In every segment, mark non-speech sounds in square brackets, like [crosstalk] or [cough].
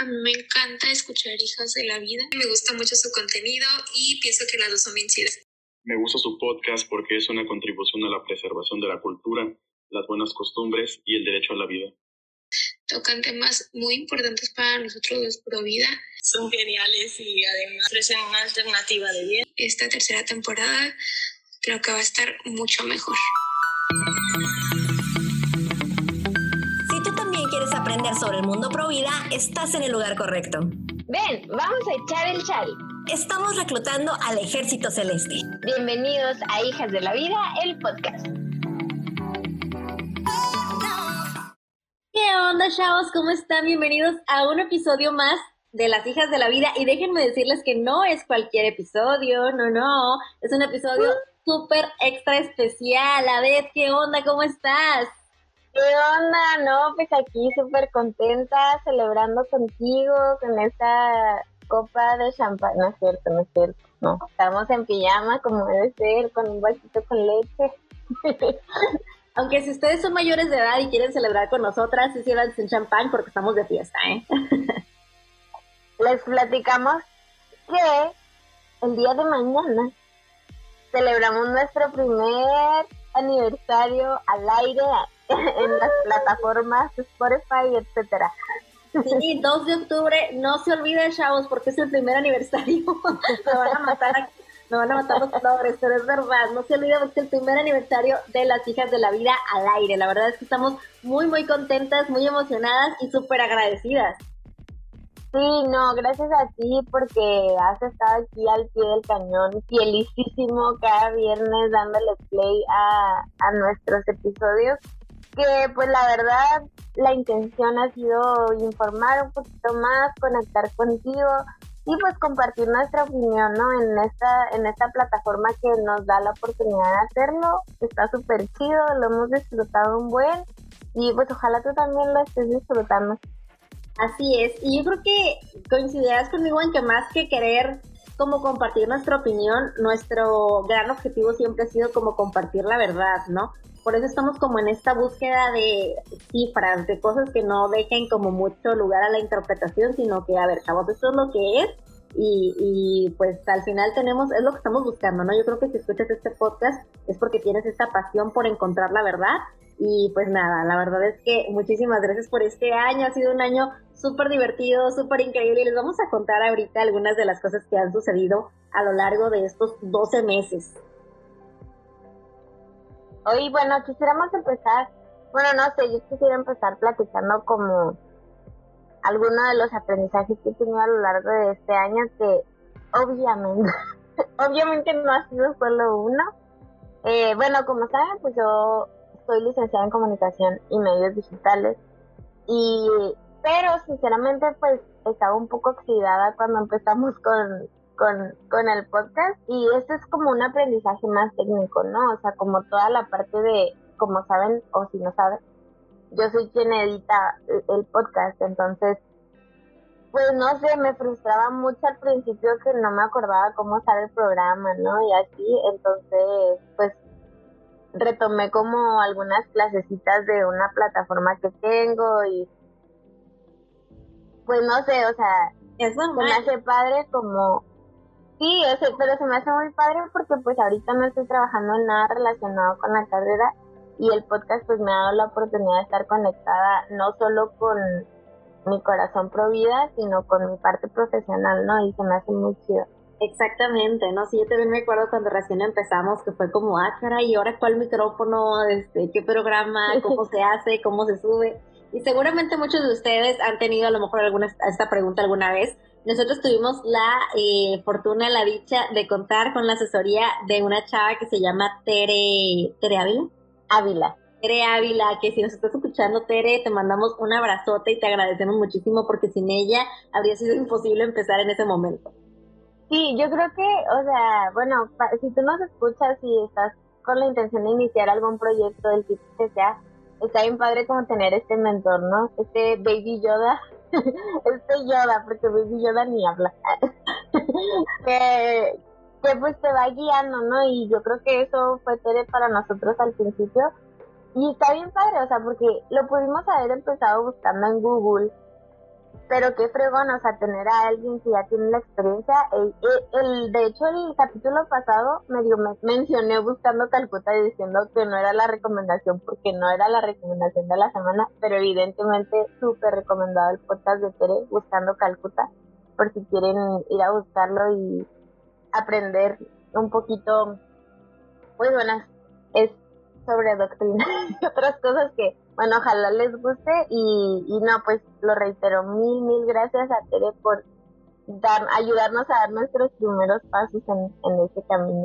A mí me encanta escuchar Hijas de la Vida. Me gusta mucho su contenido y pienso que las dos son bien chidas. Me gusta su podcast porque es una contribución a la preservación de la cultura, las buenas costumbres y el derecho a la vida. Tocan temas muy importantes para nosotros los pro vida. Son geniales y además ofrecen una alternativa de bien. Esta tercera temporada creo que va a estar mucho mejor. Aprender sobre el mundo pro vida, estás en el lugar correcto. Ven, vamos a echar el chal. Estamos reclutando al Ejército Celeste. Bienvenidos a Hijas de la Vida, el podcast. ¿Qué onda, chavos? ¿Cómo están? Bienvenidos a un episodio más de Las Hijas de la Vida. Y déjenme decirles que no es cualquier episodio, no, no. Es un episodio súper extra especial. A ver, ¿qué onda? ¿Cómo estás? ¿Qué onda? No, pues aquí súper contenta, celebrando contigo, con esta copa de champán. No es cierto, no es cierto. No, estamos en pijama como debe ser, con un vasito con leche. [laughs] Aunque si ustedes son mayores de edad y quieren celebrar con nosotras, sí sirvan sin champán porque estamos de fiesta, ¿eh? [laughs] Les platicamos que el día de mañana celebramos nuestro primer aniversario al aire [laughs] en las plataformas Spotify, etcétera. Sí, 2 de octubre, no se olviden, chavos, porque es el primer aniversario. [laughs] Me van a matar, me van a matar los flores, pero es verdad, no se olviden porque es el primer aniversario de las hijas de la vida al aire. La verdad es que estamos muy, muy contentas, muy emocionadas y súper agradecidas. Sí, no, gracias a ti porque has estado aquí al pie del cañón, fielicísimo cada viernes dándole play a, a nuestros episodios que pues la verdad la intención ha sido informar un poquito más, conectar contigo y pues compartir nuestra opinión, ¿no? En esta, en esta plataforma que nos da la oportunidad de hacerlo. Está súper chido, lo hemos disfrutado un buen y pues ojalá tú también lo estés disfrutando. Así es, y yo creo que coincidirás conmigo en que más que querer como compartir nuestra opinión, nuestro gran objetivo siempre ha sido como compartir la verdad, ¿no? Por eso estamos como en esta búsqueda de cifras, de cosas que no dejen como mucho lugar a la interpretación, sino que, a ver, chavos, esto es lo que es y, y, pues al final tenemos, es lo que estamos buscando, ¿no? Yo creo que si escuchas este podcast es porque tienes esta pasión por encontrar la verdad y pues nada, la verdad es que muchísimas gracias por este año, ha sido un año súper divertido, súper increíble y les vamos a contar ahorita algunas de las cosas que han sucedido a lo largo de estos 12 meses. Hoy, bueno, quisiéramos empezar, bueno, no sé, yo quisiera empezar platicando como algunos de los aprendizajes que he tenido a lo largo de este año que obviamente, [laughs] obviamente no ha sido solo uno. Eh, bueno, como saben, pues yo soy licenciada en comunicación y medios digitales y pero sinceramente pues estaba un poco oxidada cuando empezamos con con, con el podcast y este es como un aprendizaje más técnico, ¿no? O sea, como toda la parte de, como saben o si no saben, yo soy quien edita el, podcast, entonces, pues no sé, me frustraba mucho al principio que no me acordaba cómo usar el programa, ¿no? Y así, entonces, pues retomé como algunas clasecitas de una plataforma que tengo y pues no sé, o sea, es me hace padre como Sí, pero se me hace muy padre porque pues ahorita no estoy trabajando en nada relacionado con la carrera y el podcast pues me ha dado la oportunidad de estar conectada no solo con mi corazón pro vida, sino con mi parte profesional, ¿no? Y se me hace muy chido. Exactamente, ¿no? Sí, yo también me acuerdo cuando recién empezamos que fue como, ah, caray, ¿y ahora cuál micrófono? Este, ¿Qué programa? [laughs] ¿Cómo se hace? ¿Cómo se sube? Y seguramente muchos de ustedes han tenido a lo mejor alguna, esta pregunta alguna vez. Nosotros tuvimos la eh, fortuna, la dicha de contar con la asesoría de una chava que se llama Tere, Tere Ávila. Ávila. Tere Ávila, que si nos estás escuchando, Tere, te mandamos un abrazote y te agradecemos muchísimo porque sin ella habría sido imposible empezar en ese momento. Sí, yo creo que, o sea, bueno, si tú nos escuchas y estás con la intención de iniciar algún proyecto del tipo que sea, está bien padre como tener este mentor, ¿no? Este baby Yoda [laughs] este Yoda, porque Baby Yoda ni habla, [laughs] que, que pues te va guiando, ¿no? Y yo creo que eso fue Tere para nosotros al principio. Y está bien padre, o sea, porque lo pudimos haber empezado buscando en Google pero qué fregón, o sea, tener a alguien que ya tiene la experiencia. El, el, de hecho, el capítulo pasado medio me mencioné buscando Calcuta y diciendo que no era la recomendación porque no era la recomendación de la semana, pero evidentemente súper recomendado el podcast de Tere, Buscando Calcuta, por si quieren ir a buscarlo y aprender un poquito, pues buenas, sobre doctrina [laughs] y otras cosas que bueno, ojalá les guste y, y no, pues lo reitero, mil, mil gracias a Tere por dar, ayudarnos a dar nuestros primeros pasos en, en este camino.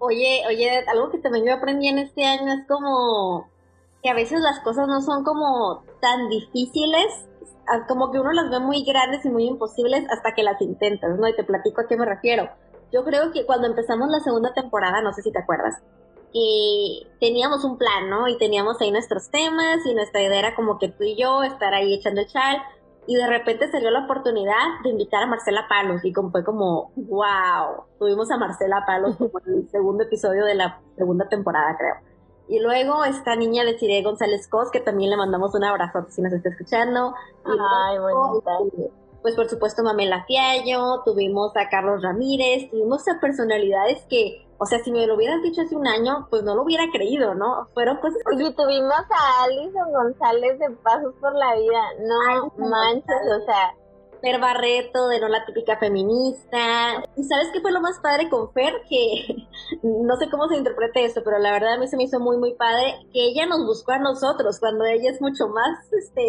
Oye, oye, algo que también yo aprendí en este año es como que a veces las cosas no son como tan difíciles, como que uno las ve muy grandes y muy imposibles hasta que las intentas, ¿no? Y te platico a qué me refiero. Yo creo que cuando empezamos la segunda temporada, no sé si te acuerdas, y teníamos un plan, ¿no? Y teníamos ahí nuestros temas y nuestra idea era como que tú y yo estar ahí echando el chal y de repente salió la oportunidad de invitar a Marcela Palos y como fue como, wow, tuvimos a Marcela Palos como en el segundo episodio de la segunda temporada, creo. Y luego esta niña de Cire González Cos, que también le mandamos un abrazo si nos está escuchando. Ay, bonita. Este, pues por supuesto Mamela Fiallo, tuvimos a Carlos Ramírez, tuvimos a personalidades que o sea, si me lo hubieran dicho hace un año, pues no lo hubiera creído, ¿no? Fueron cosas Y tuvimos a Alison González de Pasos por la Vida. No manches, o sea... Fer Barreto, de No la Típica Feminista. ¿Y sabes qué fue lo más padre con Fer? Que [laughs] no sé cómo se interprete eso, pero la verdad a mí se me hizo muy, muy padre que ella nos buscó a nosotros cuando ella es mucho más, este,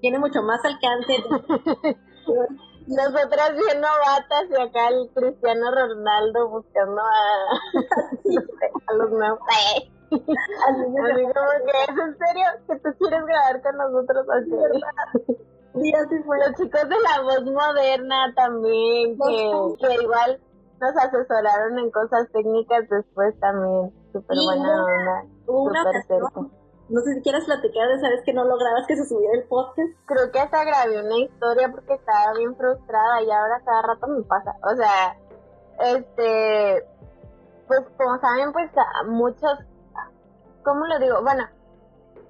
tiene mucho más alcance. [laughs] [laughs] Nosotras bien novatas y acá el Cristiano Ronaldo buscando a, a los nuevos. [laughs] Así como que es en serio que tú quieres grabar con nosotros. Okay. Sí, así fue. Los chicos de la voz moderna también, que, que igual nos asesoraron en cosas técnicas después también. Súper buena onda. Súper cerca no sé si quieres platicar de sabes que no lograbas que se subiera el podcast. Creo que hasta grabé una historia porque estaba bien frustrada y ahora cada rato me pasa. O sea, este, pues como saben, pues muchos, ¿cómo lo digo? Bueno,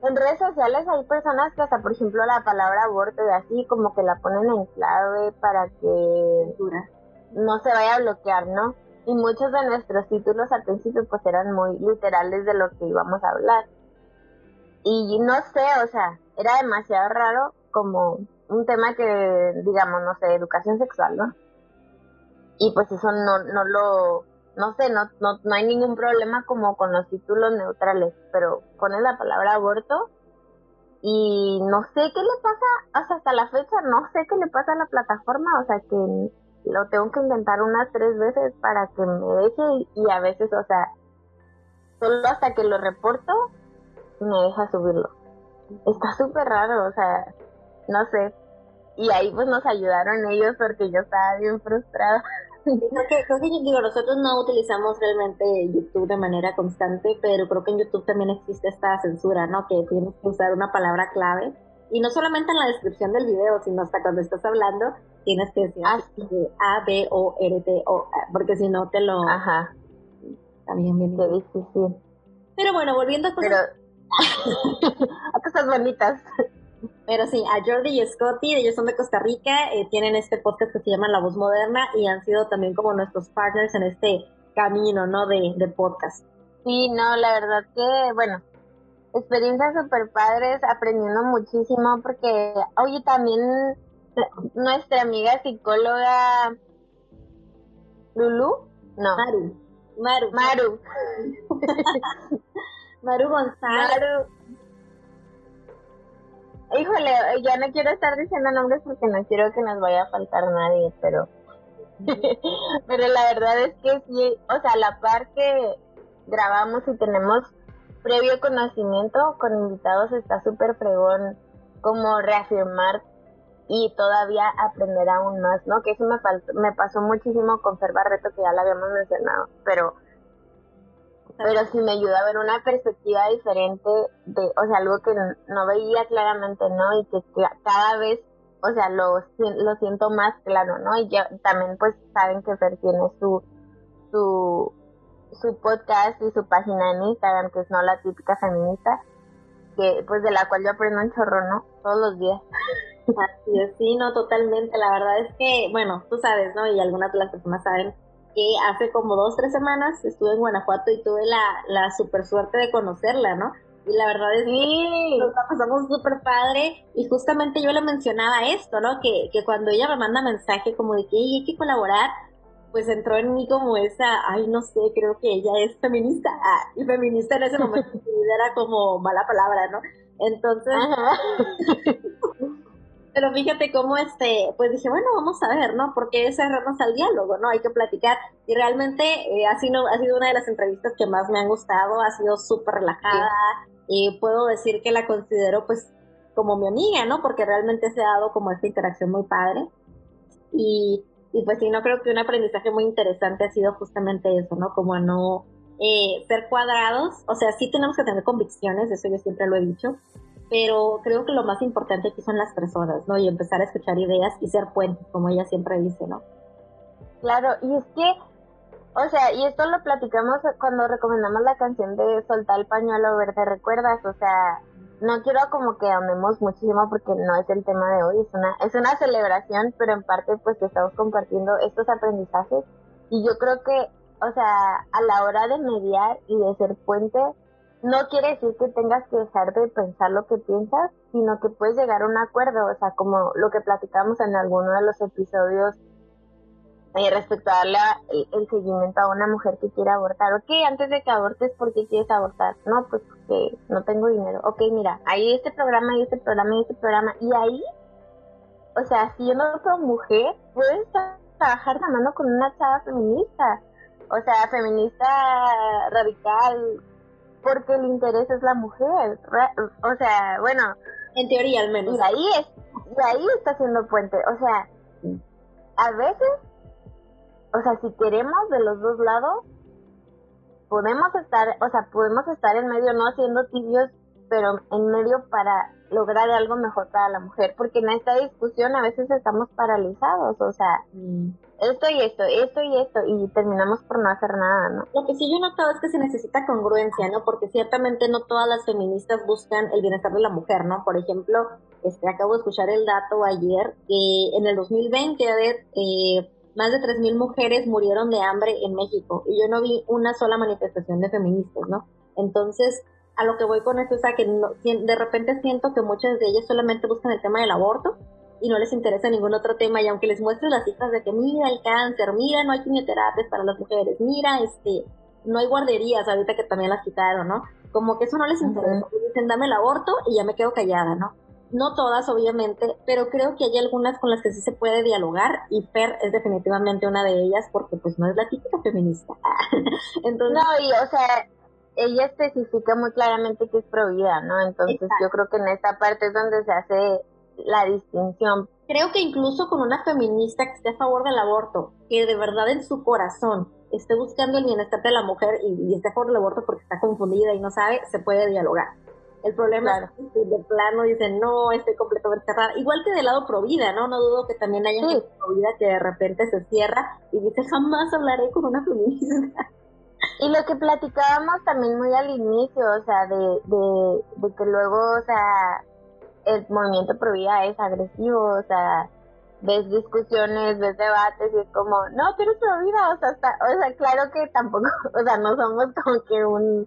en redes sociales hay personas que hasta, por ejemplo, la palabra aborto y así como que la ponen en clave para que no se vaya a bloquear, ¿no? Y muchos de nuestros títulos al principio pues eran muy literales de lo que íbamos a hablar. Y no sé, o sea, era demasiado raro como un tema que, digamos, no sé, educación sexual, ¿no? Y pues eso no, no lo, no sé, no, no, no hay ningún problema como con los títulos neutrales, pero pones la palabra aborto y no sé qué le pasa, hasta la fecha no sé qué le pasa a la plataforma, o sea que lo tengo que intentar unas tres veces para que me deje y a veces, o sea, solo hasta que lo reporto me deja subirlo. Está súper raro, o sea, no sé. Y ahí pues nos ayudaron ellos porque yo estaba bien frustrada. Creo que, creo que digo, nosotros no utilizamos realmente YouTube de manera constante, pero creo que en YouTube también existe esta censura, ¿no? Que tienes que usar una palabra clave. Y no solamente en la descripción del video, sino hasta cuando estás hablando, tienes que decir Ah, A, B, O, R, T, O, porque si no te lo... Ajá, También bien. qué difícil. Pero bueno, volviendo a cosas Pero [laughs] a cosas bonitas. Pero sí, a Jordi y Scotty, ellos son de Costa Rica, eh, tienen este podcast que se llama La Voz Moderna y han sido también como nuestros partners en este camino, ¿no? De, de podcast. Sí, no, la verdad que, bueno, experiencias súper padres, aprendiendo muchísimo porque, oye, también nuestra amiga psicóloga Lulu, no, Maru. Maru. Maru, [laughs] Maru González. Maru. Híjole, ya no quiero estar diciendo nombres porque no quiero que nos vaya a faltar nadie, pero [laughs] pero la verdad es que sí, o sea, la par que grabamos y tenemos previo conocimiento con invitados está súper fregón como reafirmar y todavía aprender aún más, ¿no? Que eso me faltó, me pasó muchísimo con Fer Barreto que ya lo habíamos mencionado, pero pero sí me ayuda a ver una perspectiva diferente de, o sea, algo que no veía claramente, ¿no? Y que ca- cada vez, o sea, lo, lo siento más claro, ¿no? Y ya también pues saben que Fer tiene su, su, su podcast y su página en Instagram, que es no la típica feminista, que pues de la cual yo aprendo un chorro, ¿no? Todos los días. [laughs] Así es, sí, no, totalmente. La verdad es que, bueno, tú sabes, ¿no? Y algunas de las personas saben que hace como dos, tres semanas estuve en Guanajuato y tuve la, la super suerte de conocerla, ¿no? Y la verdad es que nos pasamos súper padre. Y justamente yo le mencionaba esto, ¿no? Que, que cuando ella me manda mensaje como de que hay que colaborar, pues entró en mí como esa, ay, no sé, creo que ella es feminista. Ah, y feminista en ese momento [laughs] era como mala palabra, ¿no? Entonces, [laughs] pero fíjate cómo este, pues dije, bueno, vamos a ver, ¿no? Porque cerrarnos al diálogo, ¿no? Hay que platicar. Y realmente eh, ha, sido, ha sido una de las entrevistas que más me han gustado, ha sido súper relajada. Y puedo decir que la considero pues como mi amiga, ¿no? Porque realmente se ha dado como esta interacción muy padre. Y, y pues sí, no creo que un aprendizaje muy interesante ha sido justamente eso, ¿no? Como a no eh, ser cuadrados, o sea, sí tenemos que tener convicciones, eso yo siempre lo he dicho, pero creo que lo más importante aquí son las personas, ¿no? Y empezar a escuchar ideas y ser puentes, como ella siempre dice, ¿no? Claro, y es que, o sea, y esto lo platicamos cuando recomendamos la canción de Soltar el pañuelo verde, ¿recuerdas? O sea, no quiero como que andemos muchísimo porque no es el tema de hoy, es una, es una celebración, pero en parte pues estamos compartiendo estos aprendizajes y yo creo que, o sea, a la hora de mediar y de ser puente, no quiere decir que tengas que dejar de pensar lo que piensas, sino que puedes llegar a un acuerdo, o sea, como lo que platicamos en alguno de los episodios eh, respecto a darle el, seguimiento a una mujer que quiere abortar. Ok, antes de que abortes, ¿por qué quieres abortar? No, pues porque no tengo dinero. Ok, mira, hay este programa, hay este programa, hay este programa. Y ahí, o sea, si yo no soy mujer, puedes trabajar la mano con una chava feminista. O sea, feminista radical, porque el interés es la mujer. O sea, bueno. En teoría al menos. Y ahí, es, y ahí está haciendo puente. O sea, a veces, o sea, si queremos de los dos lados, podemos estar, o sea, podemos estar en medio, no haciendo tibios, pero en medio para lograr algo mejor para la mujer, porque en esta discusión a veces estamos paralizados, o sea, mm esto y esto, esto y esto, y terminamos por no hacer nada, ¿no? Lo que sí yo he notado es que se necesita congruencia, ¿no? Porque ciertamente no todas las feministas buscan el bienestar de la mujer, ¿no? Por ejemplo, este, acabo de escuchar el dato ayer que en el 2020, a ver, eh, más de 3.000 mujeres murieron de hambre en México y yo no vi una sola manifestación de feministas, ¿no? Entonces, a lo que voy con esto es a que de repente siento que muchas de ellas solamente buscan el tema del aborto y no les interesa ningún otro tema y aunque les muestres las cifras de que mira el cáncer, mira no hay quimioterapias para las mujeres, mira este no hay guarderías ahorita que también las quitaron, ¿no? Como que eso no les interesa, dicen dame el aborto y ya me quedo callada, ¿no? No todas, obviamente, pero creo que hay algunas con las que sí se puede dialogar y Per es definitivamente una de ellas porque pues no es la típica feminista. [laughs] Entonces, no, y o sea, ella especifica muy claramente que es prohibida, ¿no? Entonces yo creo que en esta parte es donde se hace la distinción. Creo que incluso con una feminista que esté a favor del aborto, que de verdad en su corazón esté buscando el bienestar de la mujer y, esté a favor del aborto porque está confundida y no sabe, se puede dialogar. El problema es que de plano dicen, no, estoy completamente cerrada. Igual que del lado pro vida, ¿no? No dudo que también haya gente pro vida que de repente se cierra y dice, jamás hablaré con una feminista. Y lo que platicábamos también muy al inicio, o sea, de, de, que luego, o sea, el movimiento pro vida es agresivo, o sea, ves discusiones, ves debates y es como, no, pero pro vida, o sea, o sea, claro que tampoco, [laughs] o sea, no somos como que un,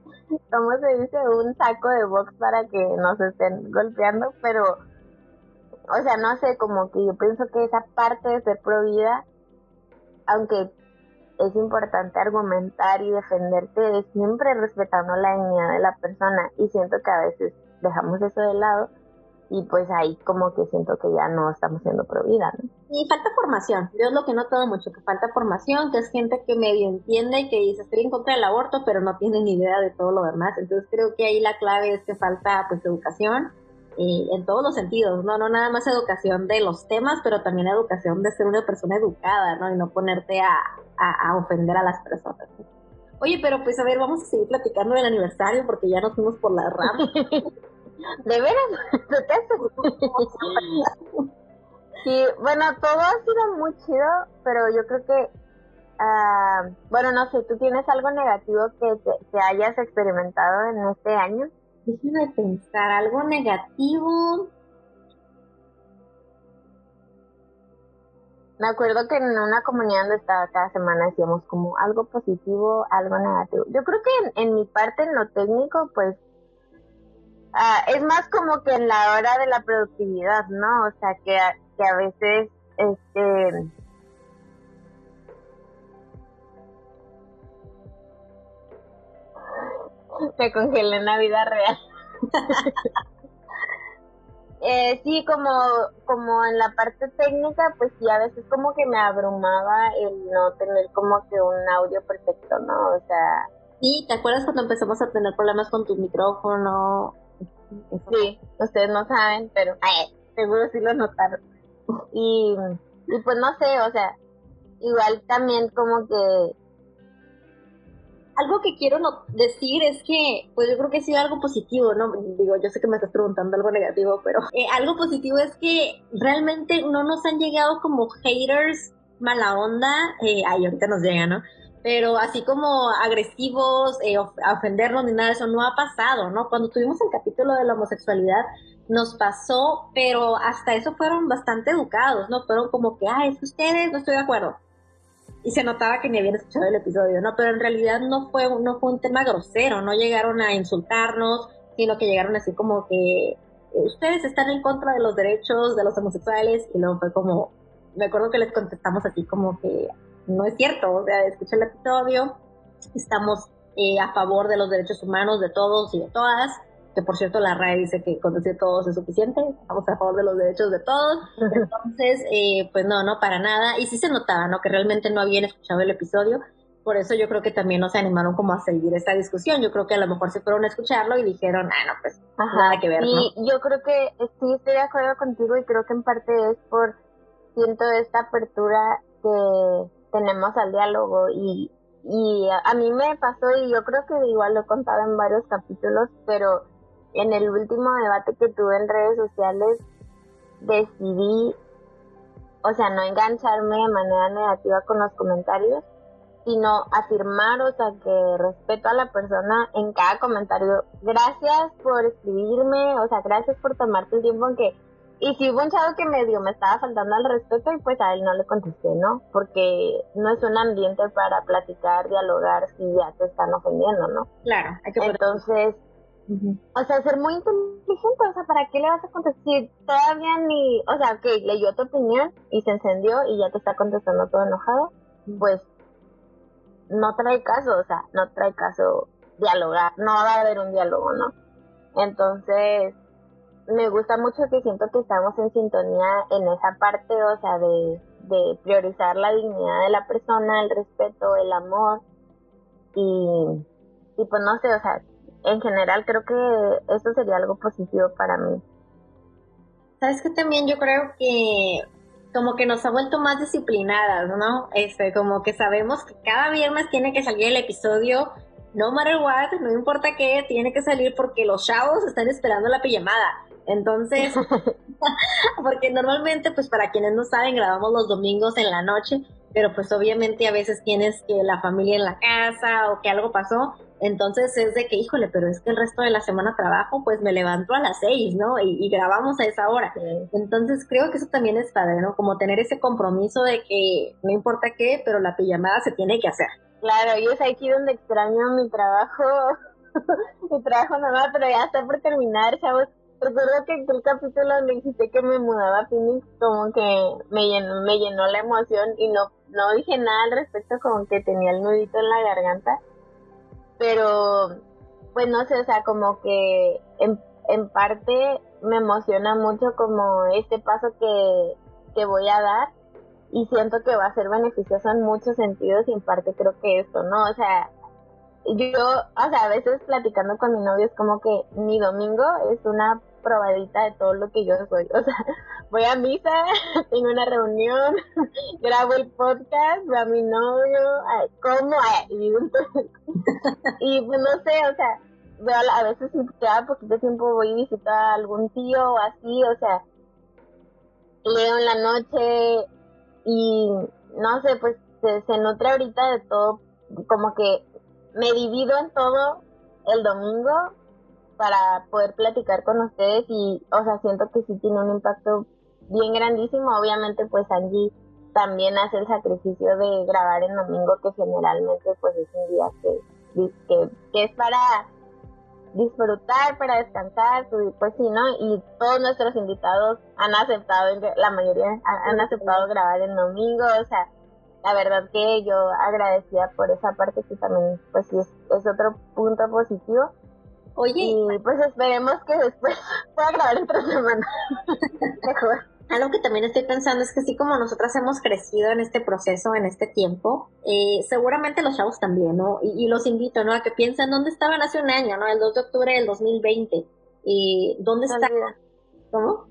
¿cómo se dice? Un saco de box para que nos estén golpeando, pero, o sea, no sé, como que yo pienso que esa parte de ser pro vida, aunque es importante argumentar y defenderte, siempre respetando la dignidad de la persona. Y siento que a veces dejamos eso de lado y pues ahí como que siento que ya no estamos siendo pro vida. Y falta formación, yo es lo que he notado mucho, que falta formación, que es gente que medio entiende y que dice estoy en contra del aborto, pero no tiene ni idea de todo lo demás, entonces creo que ahí la clave es que falta pues educación eh, en todos los sentidos, ¿no? No nada más educación de los temas, pero también educación de ser una persona educada, ¿no? Y no ponerte a, a, ofender a las personas. Oye, pero pues a ver, vamos a seguir platicando del aniversario porque ya nos fuimos por la rama. [laughs] ¿De veras? [laughs] sí, bueno, todo ha sido muy chido, pero yo creo que, uh, bueno, no sé, ¿tú tienes algo negativo que te, hayas experimentado en este año? Déjame pensar, algo negativo. Me acuerdo que en una comunidad donde estaba cada semana hacíamos como algo positivo, algo negativo. Yo creo que en, mi parte, en lo técnico, pues uh, es más como que en la hora de la productividad, ¿no? O sea, que, que a veces, este, [laughs] Me congelé en la vida real. [laughs] Eh, sí, como, como en la parte técnica, pues sí, a veces como que me abrumaba el no tener como que un audio perfecto, ¿no? O sea... Sí, ¿te acuerdas cuando empezamos a tener problemas con tu micrófono? Sí, ustedes no saben, pero seguro sí lo notaron. Y, y pues no sé, o sea, igual también como que algo que quiero decir es que, pues yo creo que sí algo positivo, ¿no? Digo, yo sé que me estás preguntando algo negativo, pero eh, algo positivo es que realmente no nos han llegado como haters mala onda, eh, ay, ahorita nos llega, ¿no? Pero así como agresivos, eh, ofendernos ni nada de eso, no ha pasado, ¿no? Cuando tuvimos el capítulo de la homosexualidad, nos pasó, pero hasta eso fueron bastante educados, ¿no? Fueron como que, ah, es que ustedes, no estoy de acuerdo y se notaba que ni habían escuchado el episodio, ¿no? Pero en realidad no fue, no fue un tema grosero, no llegaron a insultarnos, sino que llegaron así como que eh, ustedes están en contra de los derechos de los homosexuales y luego fue como, me acuerdo que les contestamos así como que no es cierto, o sea, escucha el episodio, estamos eh, a favor de los derechos humanos de todos y de todas, que por cierto la RAE dice que con decir todos es suficiente, estamos a favor de los derechos de todos, entonces, eh, pues no, no, para nada, y sí se notaba, ¿no? Que realmente no habían escuchado el episodio, por eso yo creo que también no se animaron como a seguir esta discusión, yo creo que a lo mejor se fueron a escucharlo y dijeron, ah, no, pues nada que ver, y yo creo que sí estoy de acuerdo contigo y creo que en parte es por, siento esta apertura que tenemos al diálogo y, y a mí me pasó y yo creo que igual lo he contado en varios capítulos, pero en el último debate que tuve en redes sociales decidí, o sea, no engancharme de manera negativa con los comentarios, sino afirmar, o sea, que respeto a la persona en cada comentario. Gracias por escribirme, o sea, gracias por tomarte el tiempo en que... Y si hubo un chavo que me dio, me estaba faltando al respeto y pues a él no le contesté, ¿no? Porque no es un ambiente para platicar, dialogar si ya te están ofendiendo, ¿no? Claro, hay que Entonces, o sea, ser muy inteligente, o sea, ¿para qué le vas a contestar? Si todavía ni, o sea, que leyó tu opinión y se encendió y ya te está contestando todo enojado, pues no trae caso, o sea, no trae caso dialogar, no va a haber un diálogo, ¿no? Entonces, me gusta mucho que siento que estamos en sintonía en esa parte, o sea, de, de priorizar la dignidad de la persona, el respeto, el amor y, y pues no sé, o sea, en general creo que esto sería algo positivo para mí. Sabes que también yo creo que como que nos ha vuelto más disciplinadas, ¿no? Este, como que sabemos que cada viernes tiene que salir el episodio, no matter what, no importa qué, tiene que salir porque los chavos están esperando la pijamada. Entonces, [laughs] porque normalmente, pues para quienes no saben, grabamos los domingos en la noche, pero pues obviamente a veces tienes que la familia en la casa o que algo pasó, entonces es de que, híjole, pero es que el resto de la semana trabajo, pues me levanto a las seis, ¿no? Y, grabamos a esa hora. Entonces creo que eso también es padre, ¿no? Como tener ese compromiso de que no importa qué, pero la pijamada se tiene que hacer. Claro, y es aquí donde extraño mi trabajo, [laughs] mi trabajo nada pero ya está por terminar, chavos. Recuerdo que en el capítulo me dijiste que me mudaba a Phoenix, como que me llenó, me llenó la emoción y no, no dije nada al respecto, como que tenía el nudito en la garganta pero pues no sé, o sea, como que en, en parte me emociona mucho como este paso que, que voy a dar y siento que va a ser beneficioso en muchos sentidos y en parte creo que esto, ¿no? O sea, yo, o sea, a veces platicando con mi novio es como que mi domingo es una probadita de todo lo que yo soy. O sea, [laughs] voy a misa, [laughs] tengo una reunión, [laughs] grabo el podcast, veo a mi novio, como, y y pues no sé, o sea, veo a veces si cada poquito tiempo voy y visito a algún tío o así, o sea, leo en la noche y no sé, pues se, se nutre ahorita de todo, como que me divido en todo el domingo para poder platicar con ustedes y, o sea, siento que sí tiene un impacto bien grandísimo. Obviamente, pues Angie también hace el sacrificio de grabar en domingo, que generalmente pues es un día que, que, que es para disfrutar, para descansar, pues sí, ¿no? Y todos nuestros invitados han aceptado, la mayoría han aceptado grabar en domingo, o sea, la verdad que yo agradecida por esa parte que también, pues sí, es, es otro punto positivo. Oye, y pues esperemos que después [laughs] pueda grabar en tres semanas. [laughs] Mejor. Algo que también estoy pensando es que así como nosotras hemos crecido en este proceso, en este tiempo, eh, seguramente los chavos también, ¿no? Y, los invito, ¿no? A que piensen dónde estaban hace un año, ¿no? El 2 de octubre del 2020. Y ¿Dónde estaban? ¿Cómo?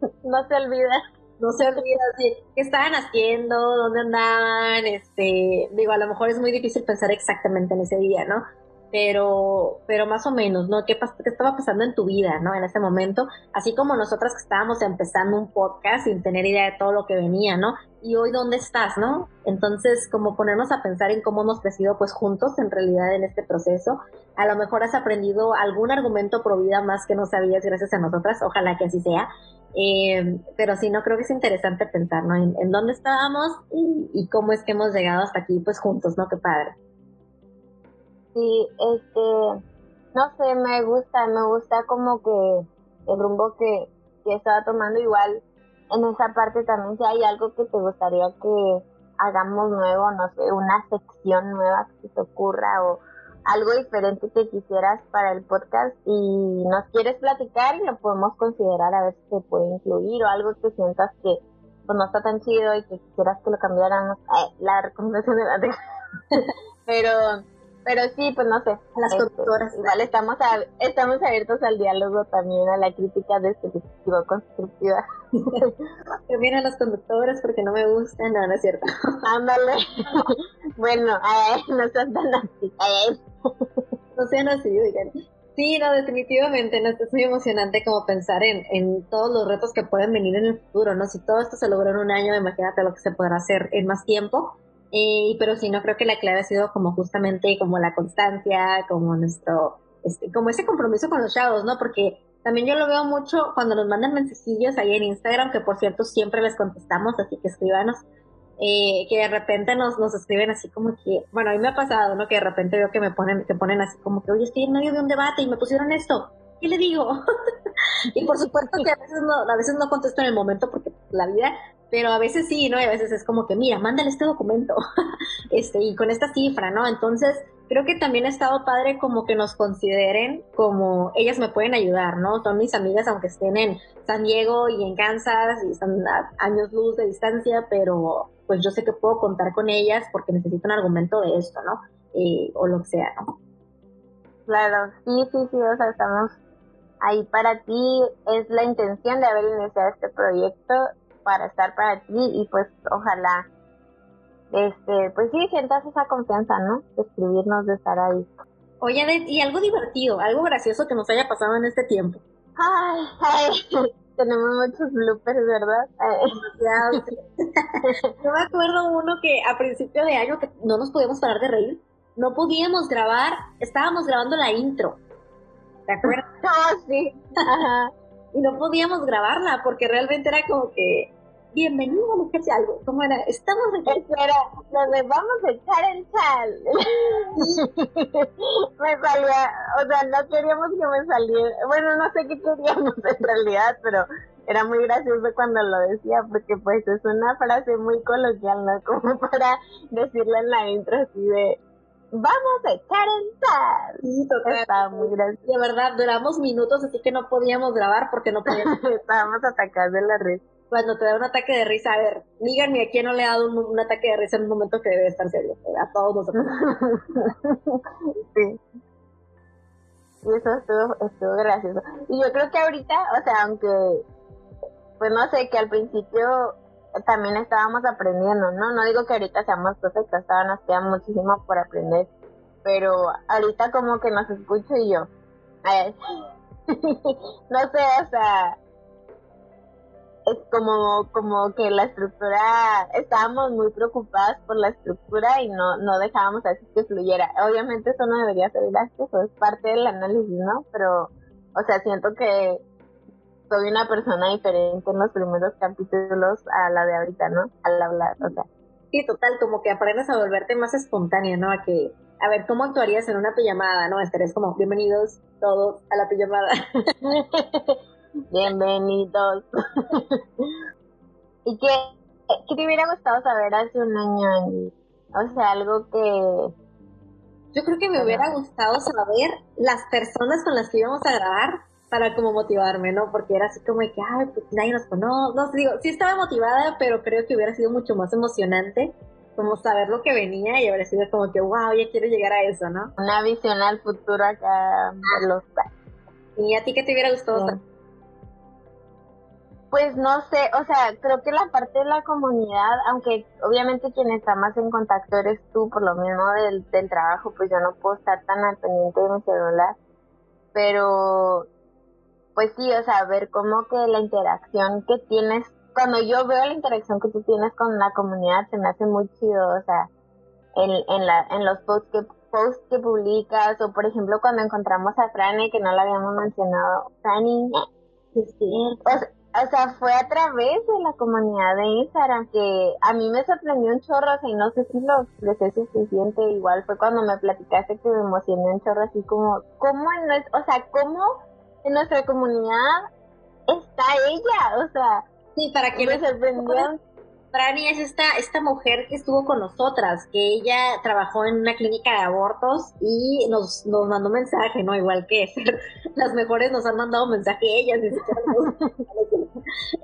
[laughs] No se olvida. No se olvida, sí. ¿Qué estaban haciendo? ¿Dónde andaban? Este, digo, a lo mejor es muy difícil pensar exactamente en ese día, ¿no? Pero, pero más o menos, ¿no? ¿Qué, ¿Qué estaba pasando en tu vida, ¿no? En ese momento, así como nosotras que estábamos empezando un podcast sin tener idea de todo lo que venía, ¿no? Y hoy, ¿dónde estás, no? Entonces, como ponernos a pensar en cómo hemos crecido, pues, juntos, en realidad, en este proceso. A lo mejor has aprendido algún argumento pro vida más que no sabías gracias a nosotras, ojalá que así sea. Eh, pero sí, no creo que es interesante pensar, ¿no? En, en dónde estábamos y, y cómo es que hemos llegado hasta aquí, pues, juntos, ¿no? Qué padre. Sí, este, no sé, me gusta, me gusta como que el rumbo que, que estaba tomando igual en esa parte también si hay algo que te gustaría que hagamos nuevo, no sé, una sección nueva que te ocurra o algo diferente que quisieras para el podcast y nos quieres platicar y lo podemos considerar a ver si se puede incluir o algo que sientas que pues, no está tan chido y que quisieras que lo cambiáramos. la recomendación de la [laughs] Pero pero sí, pues no sé. las este, conductoras. Igual estamos, estamos abiertos al diálogo también, a la crítica descriptiva constructiva. [laughs] que miren las conductoras porque no me gustan, no, no es cierto. Ándale. [laughs] bueno, no sean tan así. no sean así, digan. Sí, no, definitivamente, no, es muy emocionante como pensar en, en todos los retos que pueden venir en el futuro, ¿no? Si todo esto se logró en un año, imagínate lo que se podrá hacer en más tiempo. Eh, pero sí, no creo que la clave ha sido como justamente como la constancia, como nuestro, este, como ese compromiso con los chavos, ¿no? Porque también yo lo veo mucho cuando nos mandan mensajillos ahí en Instagram, que por cierto siempre les contestamos, así que escríbanos, eh, que de repente nos, nos escriben así como que, bueno, a mí me ha pasado, ¿no? Que de repente veo que me ponen, que ponen así como que, oye, estoy en medio de un debate y me pusieron esto. ¿Qué le digo? [laughs] y por supuesto que a veces no, a veces no contesto en el momento porque la vida, pero a veces sí, ¿no? Y a veces es como que, mira, mándale este documento, [laughs] este, y con esta cifra, ¿no? Entonces, creo que también ha estado padre como que nos consideren como ellas me pueden ayudar, ¿no? Son mis amigas, aunque estén en San Diego y en Kansas y están a años luz de distancia, pero pues yo sé que puedo contar con ellas porque necesito un argumento de esto, ¿no? Eh, o lo que sea, ¿no? Claro, sí, sí, sí, o sea, estamos ahí para ti, es la intención de haber iniciado este proyecto para estar para ti y pues ojalá este pues sí sientas esa confianza no de escribirnos de estar ahí oye y algo divertido algo gracioso que nos haya pasado en este tiempo ay, ay [laughs] tenemos muchos bloopers verdad [laughs] yo me acuerdo uno que a principio de año que no nos podíamos parar de reír no podíamos grabar estábamos grabando la intro ¿te acuerdas? [laughs] Ah, sí. Ajá. y no podíamos grabarla porque realmente era como que bienvenido a que algo. ¿Cómo era? Estamos en Espera, nos vamos a echar en sal. [laughs] me salía, o sea, no queríamos que me saliera. Bueno, no sé qué queríamos en realidad, pero era muy gracioso cuando lo decía, porque pues es una frase muy coloquial, ¿no? Como para decirla en la intro así de vamos a echar en sal. Sí, total. Estaba muy gracioso. De verdad, duramos minutos, así que no podíamos grabar porque no podíamos. [laughs] Estábamos atacados de la red cuando te da un ataque de risa, a ver, díganme a quién no le ha dado un, ataque de risa en un momento que debe estar serio. A todos nosotros. [laughs] sí. Y eso estuvo, estuvo gracioso. Y yo creo que ahorita, o sea, aunque, pues no sé, que al principio también estábamos aprendiendo, ¿no? No digo que ahorita seamos perfectos, todavía nos queda muchísimo por aprender, pero ahorita como que nos escucho y yo, [laughs] no sé, o sea, es como, como que la estructura, estábamos muy preocupadas por la estructura y no, no dejábamos así que fluyera. Obviamente eso no debería ser eso es parte del análisis, ¿no? Pero, o sea, siento que soy una persona diferente en los primeros capítulos a la de ahorita, ¿no? Al hablar, o sea. Sí, total, como que aprendes a volverte más espontánea, ¿no? A que, a ver, ¿cómo actuarías en una pijamada, no? Estarías como, bienvenidos todos a la pijamada. [laughs] Bienvenidos. [laughs] ¿Y qué, qué te hubiera gustado saber hace un año? O sea, algo que... Yo creo que me hubiera gustado saber las personas con las que íbamos a grabar para como motivarme, ¿no? Porque era así como de que, ay, pues nadie nos conoce, no digo, sí estaba motivada, pero creo que hubiera sido mucho más emocionante como saber lo que venía y habría sido como que, wow, ya quiero llegar a eso, ¿no? Una visión al futuro acá de los... ¿Y a ti qué te hubiera gustado? saber? Pues no sé, o sea, creo que la parte de la comunidad, aunque obviamente quien está más en contacto eres tú por lo mismo del, del trabajo, pues yo no puedo estar tan al pendiente de mi celular, pero pues sí, o sea, ver cómo que la interacción que tienes, cuando yo veo la interacción que tú tienes con la comunidad, se me hace muy chido, o sea, en, en, la, en los posts que, posts que publicas, o por ejemplo cuando encontramos a Franny, que no la habíamos mencionado, Franny, Sí, o sea, o sea, fue a través de la comunidad de Instagram que a mí me sorprendió un chorro, o sea, y no sé si lo es suficiente, igual fue cuando me platicaste que me emocioné un chorro, así como, ¿cómo en o sea, cómo en nuestra comunidad está ella? O sea, Sí, para que me sorprendió. Franny es esta, esta mujer que estuvo con nosotras, que ella trabajó en una clínica de abortos y nos, nos mandó mensaje, ¿no? Igual que [laughs] las mejores nos han mandado mensaje ellas, ni siquiera.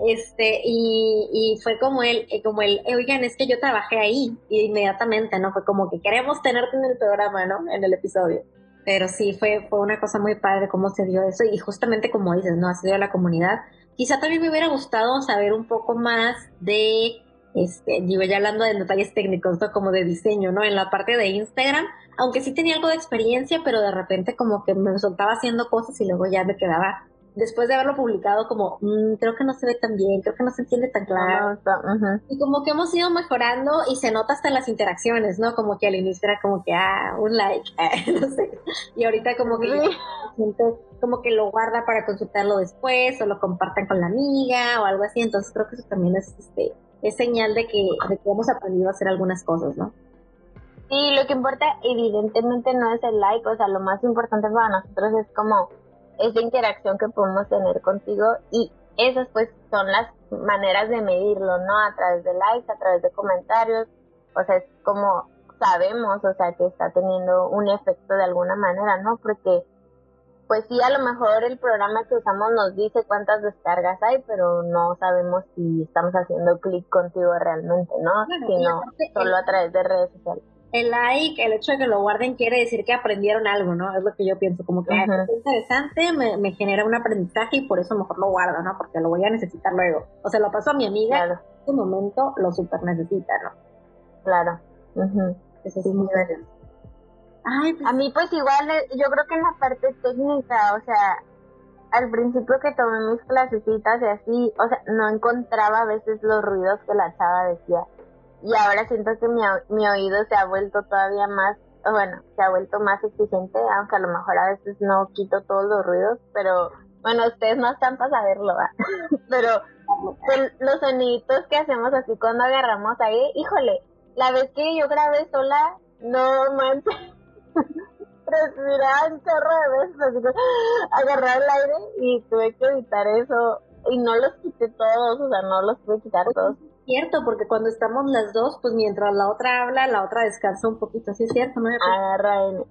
Este, y, y fue como él, eh, como el, "Eh, oigan, es que yo trabajé ahí, y inmediatamente, ¿no? Fue como que queremos tenerte en el programa, ¿no? En el episodio. Pero sí, fue, fue una cosa muy padre cómo se dio eso, y justamente como dices, ¿no? Ha sido la comunidad. Quizá también me hubiera gustado saber un poco más de este, digo, ya hablando de detalles técnicos, ¿no? Como de diseño, ¿no? En la parte de Instagram, aunque sí tenía algo de experiencia, pero de repente como que me soltaba haciendo cosas y luego ya me quedaba, después de haberlo publicado, como, "Mm, creo que no se ve tan bien, creo que no se entiende tan claro. No, ujú. Y como que hemos ido mejorando y se nota hasta en las interacciones, ¿no? Como que al inicio era como que, ah, un like, [laughs] no sé. Y ahorita como que Sí. la gente como que lo guarda para consultarlo después o lo compartan con la amiga o algo así. Entonces creo que eso también es, este, es señal de que, de que hemos aprendido a hacer algunas cosas, ¿no? Sí, lo que importa evidentemente no es el like, o sea, lo más importante para nosotros es como esa interacción que podemos tener contigo y esas pues son las maneras de medirlo, ¿no? A través de likes, a través de comentarios, o sea, es como sabemos, o sea, que está teniendo un efecto de alguna manera, ¿no? Porque pues sí, a lo mejor el programa que usamos nos dice cuántas descargas hay, pero no sabemos si estamos haciendo clic contigo realmente, ¿no? Claro, Sino solo a través de redes sociales. El like, el hecho de que lo guarden quiere decir que aprendieron algo, ¿no? Es lo que yo pienso, como que es interesante, me, me genera un aprendizaje y por eso mejor lo guardo, ¿no? Porque lo voy a necesitar luego. O sea, lo paso a mi amiga Claro, en este momento lo super necesita, ¿no? claro. Eso Sí, es muy bueno. Ay, pues A mí pues igual, eh, yo creo que en la parte técnica, o sea, al principio que tomé mis clasecitas y así, o sea, no encontraba a veces los ruidos que la chava decía. Y ahora siento que mi, mi oído se ha vuelto todavía más, bueno, se ha vuelto más exigente, aunque a lo mejor a veces no quito todos los ruidos, pero bueno, ustedes no están para saberlo, [laughs] pero pues, los soniditos que hacemos así cuando agarramos aire, híjole, la vez que yo grabé sola, no manches, [laughs] respiraba un chorro de veces, así que agarrar el aire y tuve que evitar eso. Y no los quité todos, o sea, no los pude quitar todos. Cierto, porque cuando estamos las dos, pues mientras la otra habla, la otra descansa un poquito, así es cierto, ¿no? Agarra el...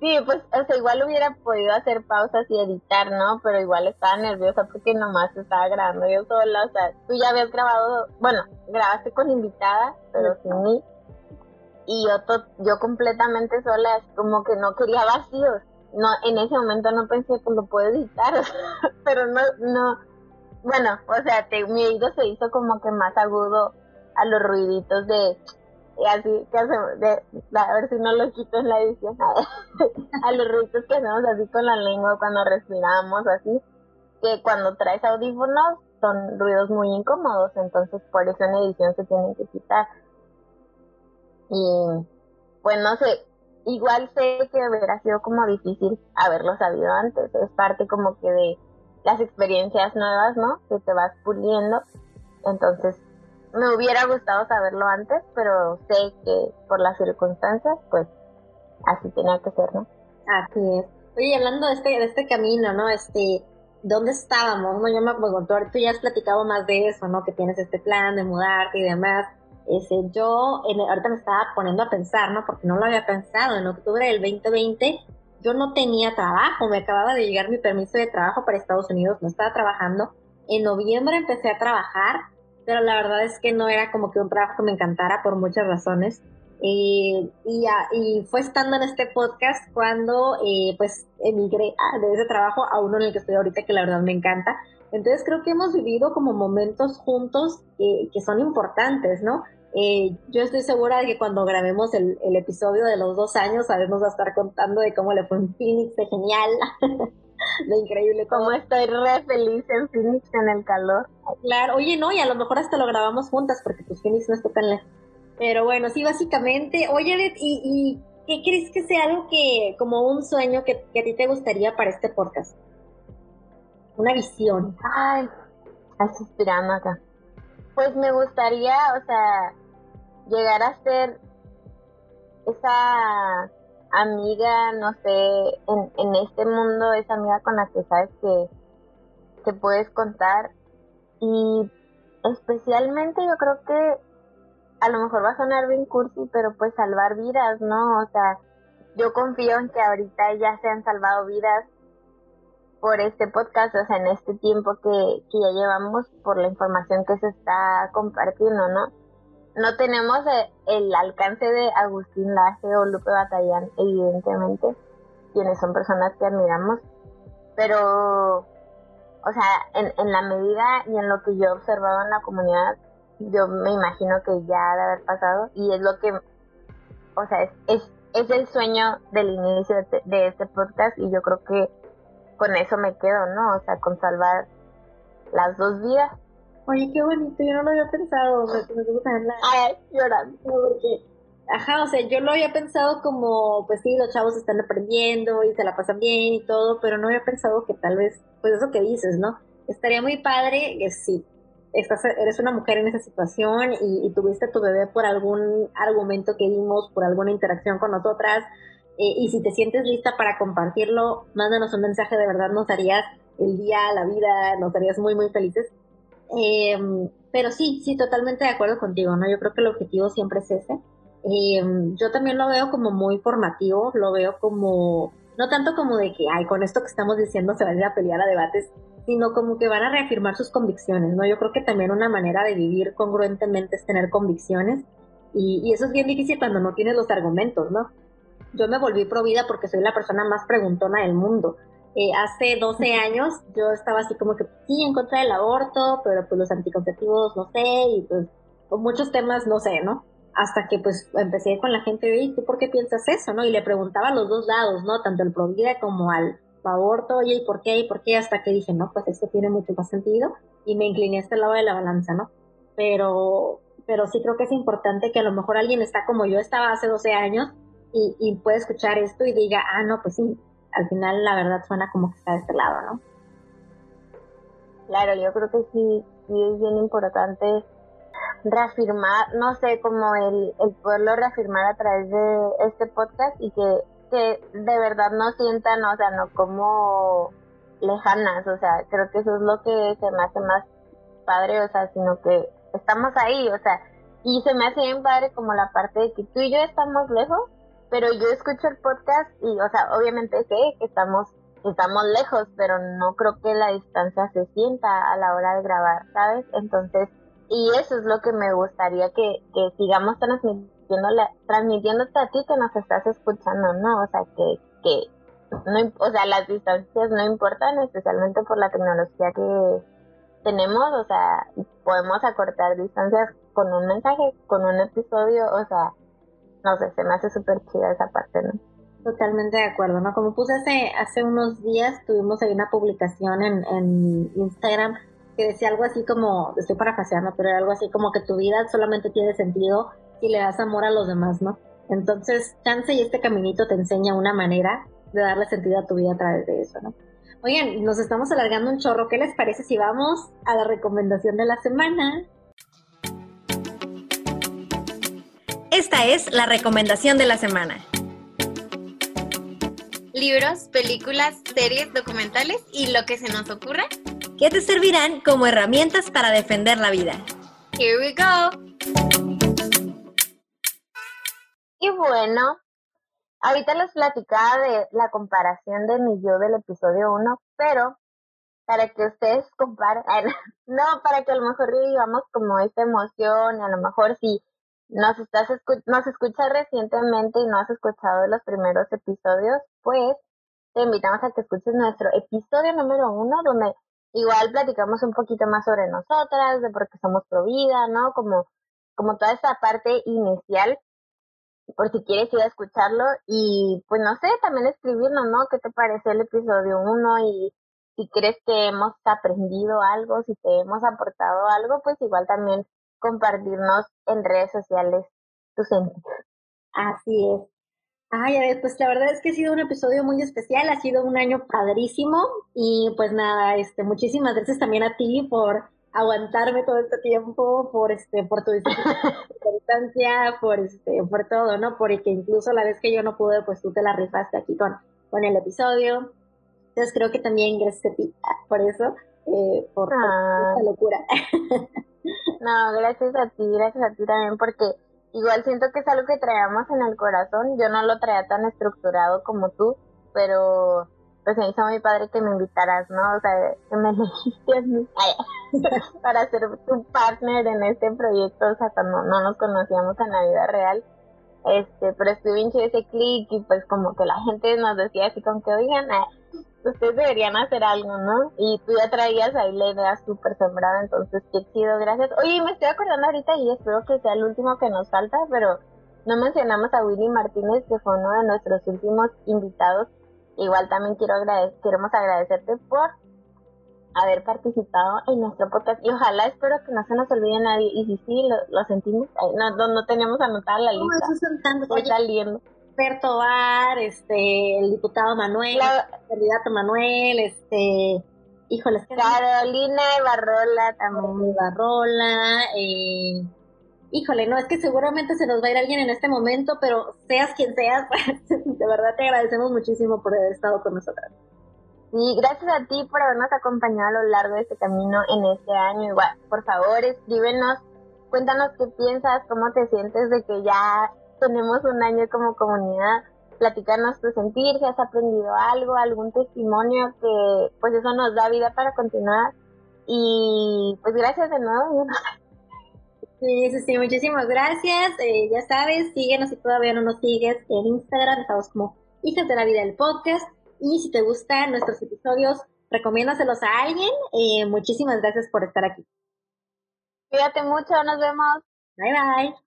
Sí, pues, o sea, igual hubiera podido hacer pausas y editar, ¿no? Pero igual estaba nerviosa porque nomás estaba grabando yo sola, o sea, tú ya habías grabado, bueno, grabaste con invitada, pero sin mí. Y yo, to- yo completamente sola, como que no quería vacíos. No, en ese momento no pensé que lo puedo editar, [laughs] pero no, no, bueno, o sea, te- mi oído se hizo como que más agudo a los ruiditos de, así que hacemos, de, a ver si no lo quito en la edición, [laughs] a los ruiditos que hacemos así con la lengua cuando respiramos, así, que cuando traes audífonos son ruidos muy incómodos, entonces por eso en edición se tienen que quitar. Y pues no sé, igual sé que hubiera sido como difícil haberlo sabido antes, es parte como que de las experiencias nuevas, ¿no? Que te vas puliendo. Entonces, me hubiera gustado saberlo antes, pero sé que por las circunstancias, pues así tenía que ser, ¿no? Así es. Oye, hablando de este, de este camino, ¿no? Este, ¿dónde estábamos? No, yo me acuerdo, tú ya has platicado más de eso, ¿no? Que tienes este plan de mudarte y demás. Ese, yo en, ahorita me estaba poniendo a pensar, ¿no? Porque no lo había pensado. En octubre del 2020 yo no tenía trabajo, me acababa de llegar mi permiso de trabajo para Estados Unidos, no estaba trabajando. En noviembre empecé a trabajar, pero la verdad es que no era como que un trabajo que me encantara por muchas razones. y, y, fue estando en este podcast cuando eh, pues emigré de ese trabajo a uno en el que estoy ahorita que la verdad me encanta. Entonces creo que hemos vivido como momentos juntos eh, que son importantes, ¿no? Eh, yo estoy segura de que cuando grabemos el, episodio de los dos años, sabemos va a estar contando de cómo le fue en Phoenix, de genial, [laughs] de increíble. Como estoy re feliz en Phoenix en el calor. Claro, oye, no, y a lo mejor hasta lo grabamos juntas porque pues Phoenix no está tan lejos. Pero bueno, sí, básicamente, oye, ¿y, y qué crees que sea algo que, como un sueño que, que a ti te gustaría para este podcast? Una visión. Ay, estás inspirando acá. Pues me gustaría, o sea, llegar a ser esa amiga, no sé, en, en este mundo, esa amiga con la que sabes que, te puedes contar. Y especialmente yo creo que a lo mejor va a sonar bien cursi, pero pues salvar vidas, ¿no? O sea, yo confío en que ahorita ya se han salvado vidas por este podcast, o sea, en este tiempo que, que ya llevamos, por la información que se está compartiendo, ¿no? No tenemos eh, el, alcance de Agustín Laje o Lupe Batallán, evidentemente, quienes son personas que admiramos, pero, o sea, en, en la medida y en lo que yo he observado en la comunidad, yo me imagino que ya ha de haber pasado y es lo que, o sea, es, es, es el sueño del inicio de, de este podcast y yo creo que con eso me quedo, ¿no? O sea, con salvar las dos vidas Oye, qué bonito, yo no lo había pensado, me, me Ay, llorando, porque, ajá, o sea, yo lo había pensado como, pues sí, los chavos están aprendiendo y se la pasan bien y todo, pero no había pensado que tal vez, pues eso que dices, ¿no? Estaría muy padre que sí, estás, eres una mujer en esa situación y, tuviste a tu bebé por algún argumento que dimos, por alguna interacción con nosotras, eh, y si te sientes lista para compartirlo, mándanos un mensaje, de verdad nos harías el día, la vida, nos harías muy, muy felices. Eh, pero sí, sí, totalmente de acuerdo contigo, ¿no? Yo creo que el objetivo siempre es ese. Eh, yo también lo veo como muy formativo, lo veo como, no tanto como de que, ay, con esto que estamos diciendo se van a ir a pelear a debates, sino como que van a reafirmar sus convicciones, ¿no? Yo creo que también una manera de vivir congruentemente es tener convicciones y, y eso es bien difícil cuando no tienes los argumentos, ¿no? Yo me volví pro vida porque soy la persona más preguntona del mundo. Eh, hace 12 años yo estaba así como que sí en contra del aborto, pero pues los anticonceptivos no sé, y pues muchos temas no sé, ¿no? Hasta que pues empecé con la gente, y ¿tú por qué piensas eso, no? Y le preguntaba a los dos lados, ¿no? Tanto el pro vida como al aborto, oye, ¿y por qué? ¿Y por qué? Hasta que dije, no, pues esto tiene mucho más sentido y me incliné a este lado de la balanza, ¿no? Pero, pero sí creo que es importante que a lo mejor alguien está como yo estaba hace 12 años y, y puede escuchar esto y diga, ah, no, pues sí, al final la verdad suena como que está de este lado, ¿no? Claro, yo creo que sí, sí es bien importante reafirmar, no sé, como el, el poderlo reafirmar a través de este podcast y que, que de verdad no sientan, o sea, no como lejanas, o sea, creo que eso es lo que se me hace más padre, o sea, sino que estamos ahí, o sea, y se me hace bien padre como la parte de que tú y yo estamos lejos, pero yo escucho el podcast y, o sea, obviamente sé que estamos, estamos lejos, pero no creo que la distancia se sienta a la hora de grabar, ¿sabes? Entonces, y eso es lo que me gustaría que, que sigamos transmitiendo transmitiéndote a ti que nos estás escuchando, ¿no? O sea, que, que no, o sea, las distancias no importan, especialmente por la tecnología que tenemos, o sea, podemos acortar distancias con un mensaje, con un episodio, o sea, no sé, se me hace súper chida esa parte, ¿no? Totalmente de acuerdo, ¿no? Como puse hace, hace unos días, tuvimos ahí una publicación en, en Instagram que decía algo así como, estoy parafraseando, pero era algo así como que tu vida solamente tiene sentido si le das amor a los demás, ¿no? Entonces, chance y este caminito te enseña una manera de darle sentido a tu vida a través de eso, ¿no? Oigan, nos estamos alargando un chorro. ¿Qué les parece si vamos a la recomendación de la semana? Esta es la recomendación de la semana. Libros, películas, series, documentales y lo que se nos ocurra. Que te servirán como herramientas para defender la vida. Here we go. Y bueno, ahorita les platicaba de la comparación de mi yo del episodio 1, pero para que ustedes comparen, [laughs] no, para que a lo mejor vivamos como esta emoción y a lo mejor si nos estás nos escuchas recientemente y no has escuchado los primeros episodios, pues te invitamos a que escuches nuestro episodio número uno, donde igual platicamos un poquito más sobre nosotras, de por qué somos pro vida, ¿no? Como, como toda esa parte inicial, por si quieres ir a escucharlo y pues no sé, también escribirnos, ¿no? ¿Qué te pareció el episodio uno y si crees que hemos aprendido algo, si te hemos aportado algo, pues igual también compartirnos en redes sociales tu sentir. Así es. Ay, a ver, pues la verdad es que ha sido un episodio muy especial, ha sido un año padrísimo y pues nada, este, muchísimas gracias también a ti por aguantarme todo este tiempo, por este, por tu importancia, [laughs] por este, por todo, ¿no? Porque incluso la vez que yo no pude, pues tú te la rifaste aquí con, con el episodio. Entonces creo que también gracias a ti por eso, eh, por, por Ah. esta locura. [laughs] No, gracias a ti, gracias a ti también, porque igual siento que es algo que traíamos en el corazón. Yo no lo traía tan estructurado como tú, pero pues me hizo muy padre que me invitaras, ¿no? O sea, que me [laughs] elegiste a mí [laughs] para ser tu partner en este proyecto, o sea, cuando no nos conocíamos en la vida real. Este, pero estuve bien chido ese clic y pues como que la gente nos decía así como que, oigan, ustedes deberían hacer algo, ¿no? Y tú ya traías ahí la idea súper sembrada, entonces qué chido, gracias. Oye, me estoy acordando ahorita y espero que sea el último que nos falta, pero no mencionamos a Willy Martínez, que fue uno de nuestros últimos invitados. Igual también quiero agradecer, queremos agradecerte por haber participado en nuestro podcast y ojalá espero que no se nos olvide nadie y si sí, lo, lo sentimos, no, no, no teníamos anotada la No, lista, Oye, saliendo. Alberto Bar, este, el diputado Manuel, La- el candidato Manuel, este, híjole, Carolina Barrola también. Barrola, eh, híjole, no, es que seguramente se nos va a ir alguien en este momento, pero seas quien seas, [laughs] de verdad te agradecemos muchísimo por haber estado con nosotras. Y gracias a ti por habernos acompañado a lo largo de este camino en este año. Igual, por favor, escríbenos, cuéntanos qué piensas, cómo te sientes de que ya tenemos un año como comunidad. Platícanos tu sentir, si has aprendido algo, algún testimonio que pues eso nos da vida para continuar. Y pues gracias de nuevo. Sí, sí, sí, muchísimas gracias. Eh, ya sabes, síguenos si todavía no nos sigues en Instagram, estamos como Hijas de la Vida del Podcast. Y si te gustan nuestros episodios, recomiéndaselos a alguien. Eh, muchísimas gracias por estar aquí. Cuídate mucho, nos vemos. Bye bye.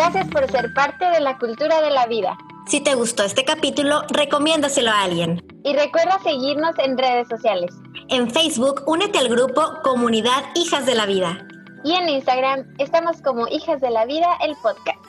Gracias por ser parte de la cultura de la vida. Si te gustó este capítulo, recomiéndaselo a alguien. Y recuerda seguirnos en redes sociales. En Facebook, únete al grupo Comunidad Hijas de la Vida. Y en Instagram estamos como Hijas de la Vida, el podcast.